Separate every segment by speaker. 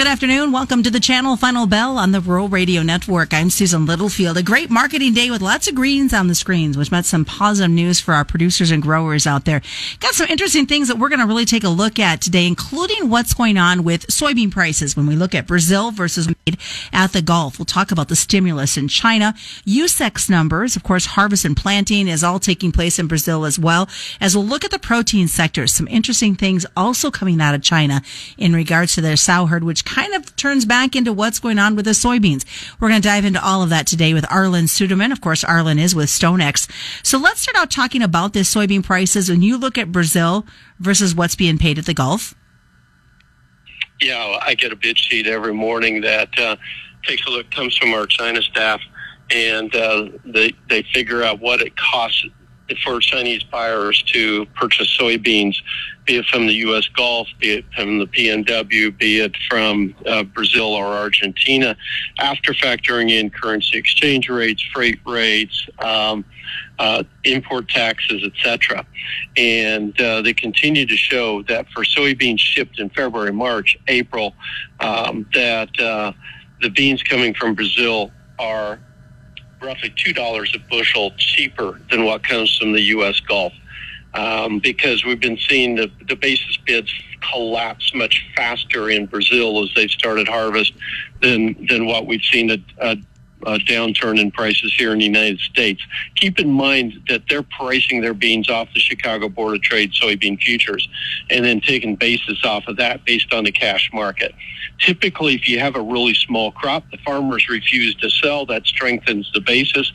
Speaker 1: Good afternoon. Welcome to the channel Final Bell on the Rural Radio Network. I'm Susan Littlefield. A great marketing day with lots of greens on the screens, which meant some positive news for our producers and growers out there. Got some interesting things that we're going to really take a look at today, including what's going on with soybean prices when we look at Brazil versus at the Gulf. We'll talk about the stimulus in China, USSEC numbers, of course, harvest and planting is all taking place in Brazil as well. As we'll look at the protein sector, some interesting things also coming out of China in regards to their sow herd, which kind of turns back into what's going on with the soybeans. We're going to dive into all of that today with Arlan Suderman. Of course, Arlan is with StoneX. So let's start out talking about this soybean prices. When you look at Brazil versus what's being paid at the Gulf.
Speaker 2: Yeah, I get a bid sheet every morning that uh, takes a look, comes from our China staff, and uh, they they figure out what it costs for Chinese buyers to purchase soybeans, be it from the U.S. Gulf, be it from the PNW, be it from uh, Brazil or Argentina, after factoring in currency exchange rates, freight rates, um, uh, import taxes, etc. And uh, they continue to show that for soybeans shipped in February, March, April, um, that uh, the beans coming from Brazil are roughly two dollars a bushel cheaper than what comes from the U.S. Gulf. Um, because we've been seeing the, the basis bids collapse much faster in Brazil as they've started harvest than than what we've seen a, a, a downturn in prices here in the United States. Keep in mind that they're pricing their beans off the Chicago Board of Trade soybean futures and then taking basis off of that based on the cash market. Typically, if you have a really small crop, the farmers refuse to sell. That strengthens the basis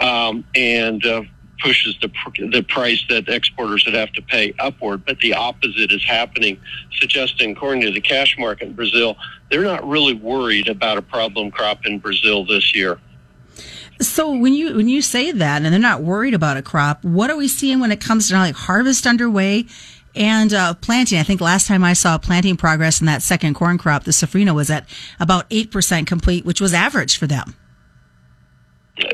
Speaker 2: um, and uh, pushes the the price that exporters would have to pay upward. But the opposite is happening, suggesting, according to the cash market in Brazil, they're not really worried about a problem crop in Brazil this year.
Speaker 1: So when you when you say that and they're not worried about a crop, what are we seeing when it comes to like harvest underway and uh, planting. I think last time I saw planting progress in that second corn crop, the Safrinha was at about 8% complete, which was average for them.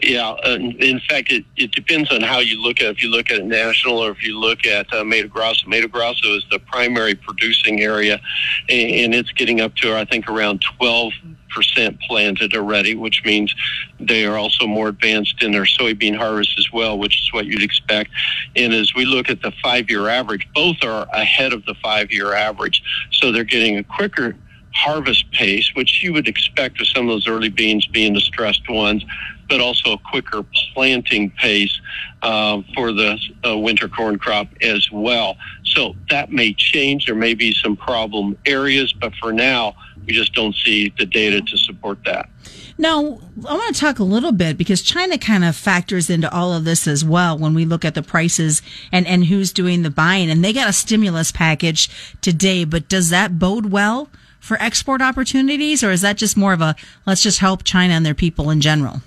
Speaker 2: Yeah, in fact, it, it depends on how you look at it. If you look at it national or if you look at uh, Mato Grosso, Mato Grosso is the primary producing area, and it's getting up to, I think, around 12 percent planted already, which means they are also more advanced in their soybean harvest as well, which is what you'd expect. And as we look at the five year average, both are ahead of the five year average. So they're getting a quicker harvest pace, which you would expect with some of those early beans being the stressed ones, but also a quicker planting pace uh, for the uh, winter corn crop as well. So that may change. There may be some problem areas, but for now, we just don't see the data to support that.
Speaker 1: Now, I want to talk a little bit because China kind of factors into all of this as well when we look at the prices and, and who's doing the buying. And they got a stimulus package today, but does that bode well for export opportunities or is that just more of a let's just help China and their people in general?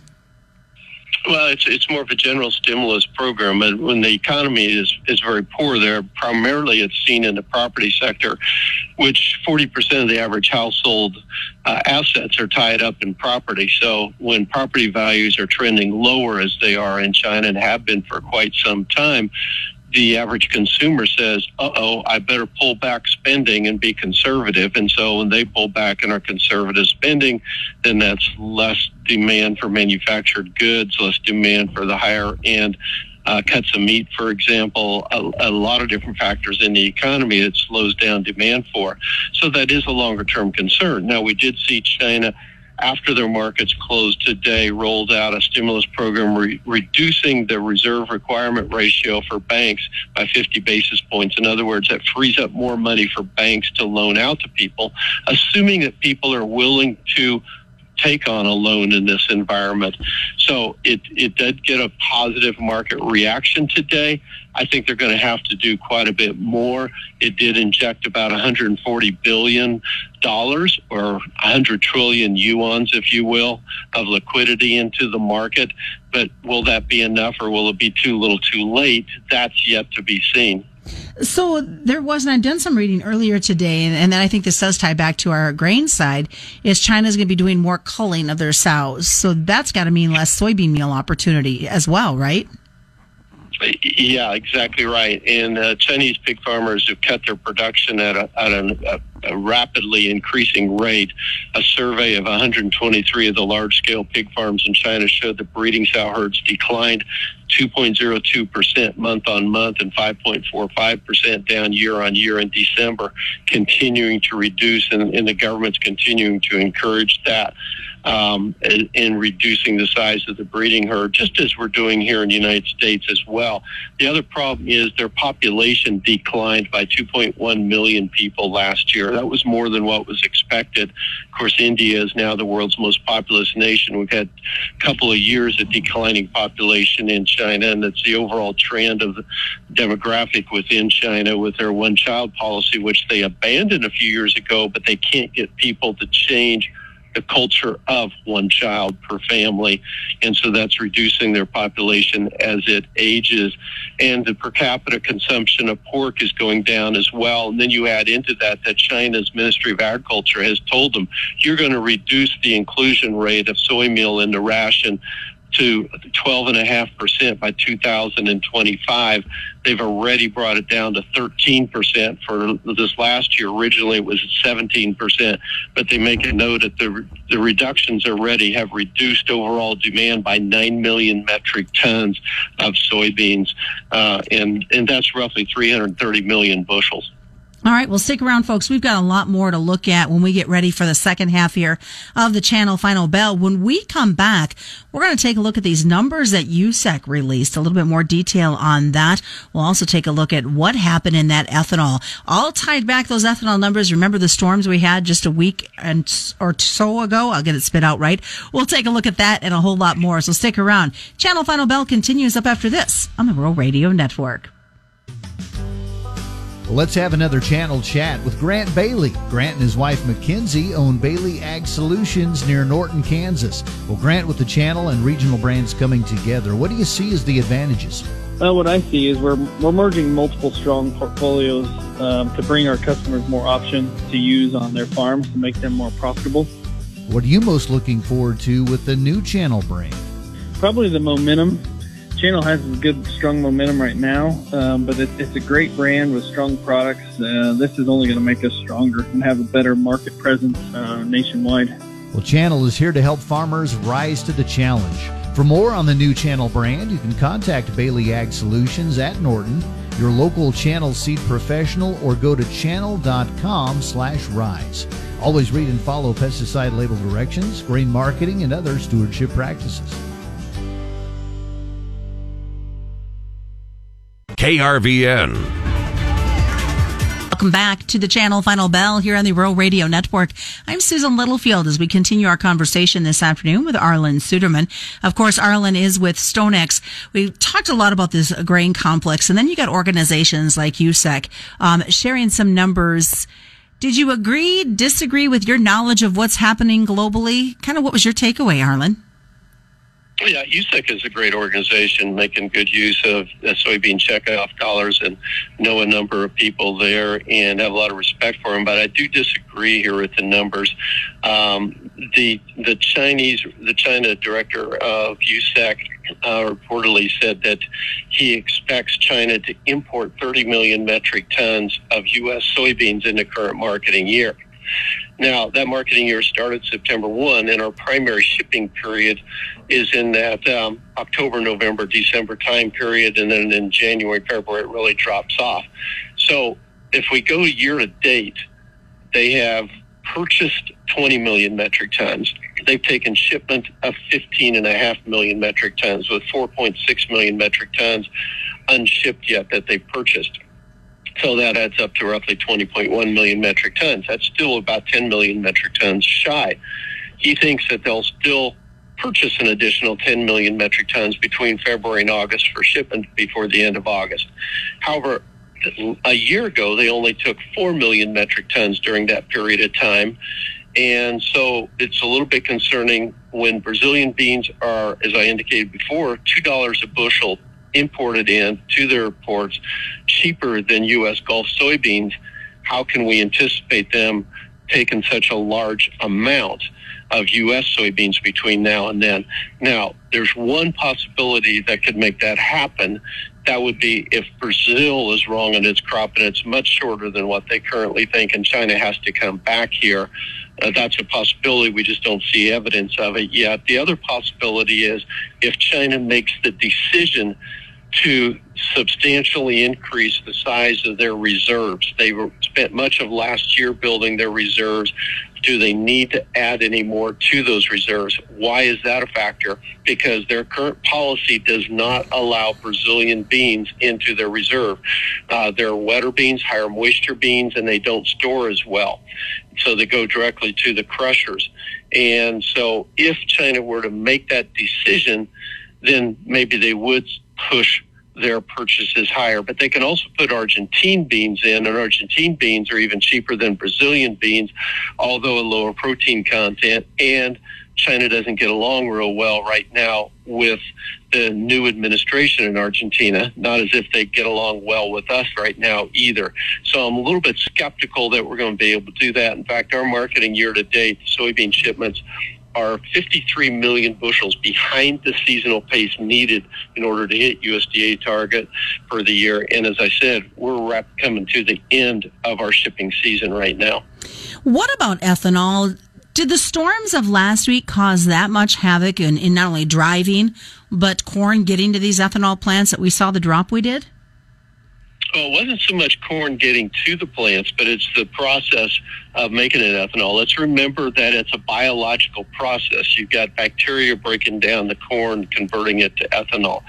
Speaker 2: Well, it's it's more of a general stimulus program, and when the economy is is very poor, there primarily it's seen in the property sector, which forty percent of the average household uh, assets are tied up in property. So when property values are trending lower as they are in China and have been for quite some time, the average consumer says, uh oh, I better pull back spending and be conservative. And so when they pull back and are conservative spending, then that's less demand for manufactured goods, less demand for the higher end uh, cuts of meat, for example, a, a, lot of different factors in the economy that slows down demand for. So that is a longer term concern. Now, we did see China after their markets closed today, rolled out a stimulus program re- reducing the reserve requirement ratio for banks by 50 basis points. In other words, that frees up more money for banks to loan out to people, assuming that people are willing to take on a loan in this environment. So it, it did get a positive market reaction today. I think they're going to have to do quite a bit more. It did inject about 140 billion dollars or 100 trillion yuans, if you will, of liquidity into the market. But will that be enough or will it be too little too late? That's yet to be seen.
Speaker 1: So there was, and I've done some reading earlier today, and, and then I think this does tie back to our grain side, is China's going to be doing more culling of their sows. So that's got to mean less soybean meal opportunity as well, right?
Speaker 2: Yeah, exactly right. And uh, Chinese pig farmers have cut their production at a, at a, a rapidly increasing rate. A survey of 123 of the large-scale pig farms in China showed that breeding sow herds declined 2.02% month on month and 5.45% down year on year in December, continuing to reduce, and, and the government's continuing to encourage that um, in, in reducing the size of the breeding herd, just as we're doing here in the United States as well. The other problem is their population declined by 2.1 million people last year. That was more than what was expected. Of course, India is now the world's most populous nation. We've had a couple of years of declining population in China, and that's the overall trend of the demographic within China with their one child policy, which they abandoned a few years ago, but they can't get people to change the culture of one child per family. And so that's reducing their population as it ages. And the per capita consumption of pork is going down as well. And then you add into that that China's Ministry of Agriculture has told them you're going to reduce the inclusion rate of soy meal in the ration to 12.5% by 2025. They've already brought it down to 13% for this last year. Originally, it was 17%, but they make a note that the, the reductions already have reduced overall demand by 9 million metric tons of soybeans, uh, and, and that's roughly 330 million bushels.
Speaker 1: All right, well, stick around, folks. We've got a lot more to look at when we get ready for the second half here of the channel final bell. When we come back, we're going to take a look at these numbers that USSEC released, a little bit more detail on that. We'll also take a look at what happened in that ethanol. All tied back those ethanol numbers. Remember the storms we had just a week and or so ago? I'll get it spit out right. We'll take a look at that and a whole lot more. So stick around. Channel final bell continues up after this on the Rural Radio Network.
Speaker 3: Let's have another channel chat with Grant Bailey. Grant and his wife Mackenzie own Bailey Ag Solutions near Norton, Kansas. Well, Grant, with the channel and regional brands coming together, what do you see as the advantages?
Speaker 4: Well, what I see is we're, we're merging multiple strong portfolios um, to bring our customers more options to use on their farms to make them more profitable.
Speaker 3: What are you most looking forward to with the new channel brand?
Speaker 4: Probably the momentum channel has good, strong momentum right now, um, but it, it's a great brand with strong products. Uh, this is only going to make us stronger and have a better market presence uh, nationwide.
Speaker 3: Well, Channel is here to help farmers rise to the challenge. For more on the new Channel brand, you can contact Bailey Ag Solutions at Norton, your local Channel seed professional, or go to channel.com slash rise. Always read and follow pesticide label directions, grain marketing, and other stewardship practices.
Speaker 5: KRVN.
Speaker 1: Welcome back to the channel Final Bell here on the Rural Radio Network. I'm Susan Littlefield as we continue our conversation this afternoon with Arlan Suderman. Of course, Arlan is with StoneX. We talked a lot about this grain complex, and then you got organizations like USSEC um, sharing some numbers. Did you agree, disagree with your knowledge of what's happening globally? Kind of what was your takeaway, Arlan?
Speaker 2: Yeah, USSEC is a great organization making good use of soybean checkoff dollars and know a number of people there and have a lot of respect for them. But I do disagree here with the numbers. Um, the the Chinese the China director of USSEC uh, reportedly said that he expects China to import 30 million metric tons of U.S. soybeans in the current marketing year. Now, that marketing year started September 1, and our primary shipping period is in that um, October, November, December time period, and then in January, February, it really drops off. So if we go year to date, they have purchased 20 million metric tons. They've taken shipment of 15.5 million metric tons, with 4.6 million metric tons unshipped yet that they purchased. So that adds up to roughly 20.1 million metric tons. That's still about 10 million metric tons shy. He thinks that they'll still purchase an additional 10 million metric tons between February and August for shipment before the end of August. However, a year ago, they only took 4 million metric tons during that period of time. And so it's a little bit concerning when Brazilian beans are, as I indicated before, $2 a bushel imported in to their ports cheaper than U.S. Gulf soybeans, how can we anticipate them taking such a large amount of U.S. soybeans between now and then? Now, there's one possibility that could make that happen that would be if Brazil is wrong in its crop and it's much shorter than what they currently think, and China has to come back here. Uh, that's a possibility. We just don't see evidence of it yet. The other possibility is if China makes the decision to substantially increase the size of their reserves. They spent much of last year building their reserves. Do they need to add any more to those reserves? Why is that a factor? Because their current policy does not allow Brazilian beans into their reserve. Uh, they're wetter beans, higher moisture beans, and they don't store as well. So they go directly to the crushers. And so if China were to make that decision, then maybe they would push their purchases higher. But they can also put Argentine beans in, and Argentine beans are even cheaper than Brazilian beans, although a lower protein content. And China doesn't get along real well right now with the new administration in Argentina, not as if they get along well with us right now either. So I'm a little bit skeptical that we're going to be able to do that. In fact, our marketing year to date, soybean shipments are 53 million bushels behind the seasonal pace needed in order to hit USDA target for the year. And as I said, we're coming to the end of our shipping season right now.
Speaker 1: What about ethanol? Did the storms of last week cause that much havoc in, in not only driving, but corn getting to these ethanol plants that we saw the drop we did?
Speaker 2: Well, it wasn't so much corn getting to the plants, but it's the process of making it ethanol. Let's remember that it's a biological process. You've got bacteria breaking down the corn, converting it to ethanol.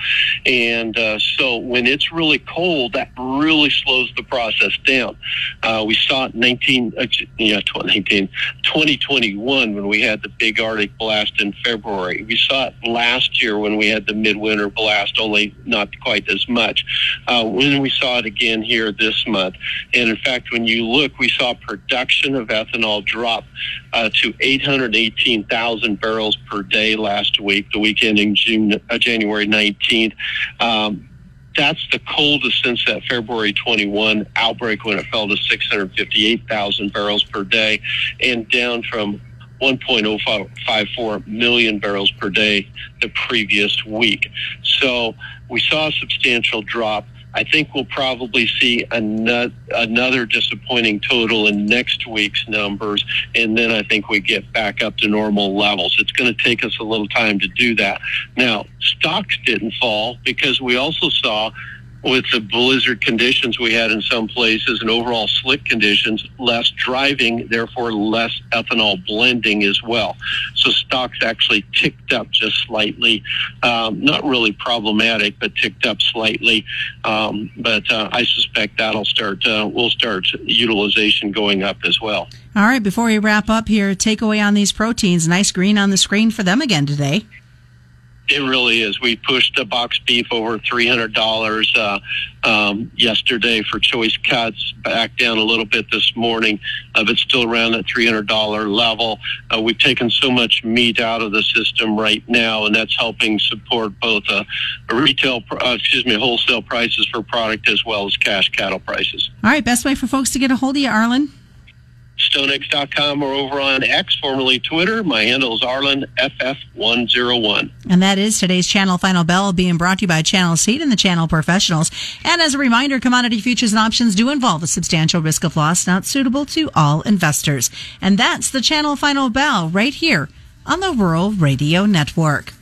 Speaker 2: And uh, so when it's really cold, that really slows the process down. Uh, we saw it in 19, uh, yeah, 2019, 2021 when we had the big Arctic blast in February. We saw it last year when we had the midwinter blast, only not quite as much. Uh, when we saw it again here this month. And in fact, when you look, we saw production of ethanol drop uh, to 818,000 barrels per day last week, the week ending June, uh, January 19th. Um, that's the coldest since that February 21 outbreak when it fell to 658,000 barrels per day and down from 1.054 million barrels per day the previous week. So we saw a substantial drop. I think we'll probably see another, another disappointing total in next week's numbers, and then I think we get back up to normal levels. It's going to take us a little time to do that. Now, stocks didn't fall because we also saw with the blizzard conditions we had in some places and overall slick conditions, less driving, therefore less ethanol blending as well. So stocks actually ticked up just slightly. Um, not really problematic, but ticked up slightly. Um, but uh, I suspect that'll start, uh, we'll start utilization going up as well.
Speaker 1: All right, before we wrap up here, takeaway on these proteins. Nice green on the screen for them again today.
Speaker 2: It really is. We pushed a box beef over three hundred dollars uh, um, yesterday for choice cuts. Back down a little bit this morning, uh, but still around that three hundred dollar level. Uh, we've taken so much meat out of the system right now, and that's helping support both uh, retail, uh, excuse me, wholesale prices for product as well as cash cattle prices.
Speaker 1: All right, best way for folks to get a hold of you, Arlan
Speaker 2: stonex.com or over on X, formerly Twitter. My handle is ArlanFF101.
Speaker 1: And that is today's Channel Final Bell being brought to you by Channel Seed and the Channel Professionals. And as a reminder, commodity futures and options do involve a substantial risk of loss not suitable to all investors. And that's the Channel Final Bell right here on the Rural Radio Network.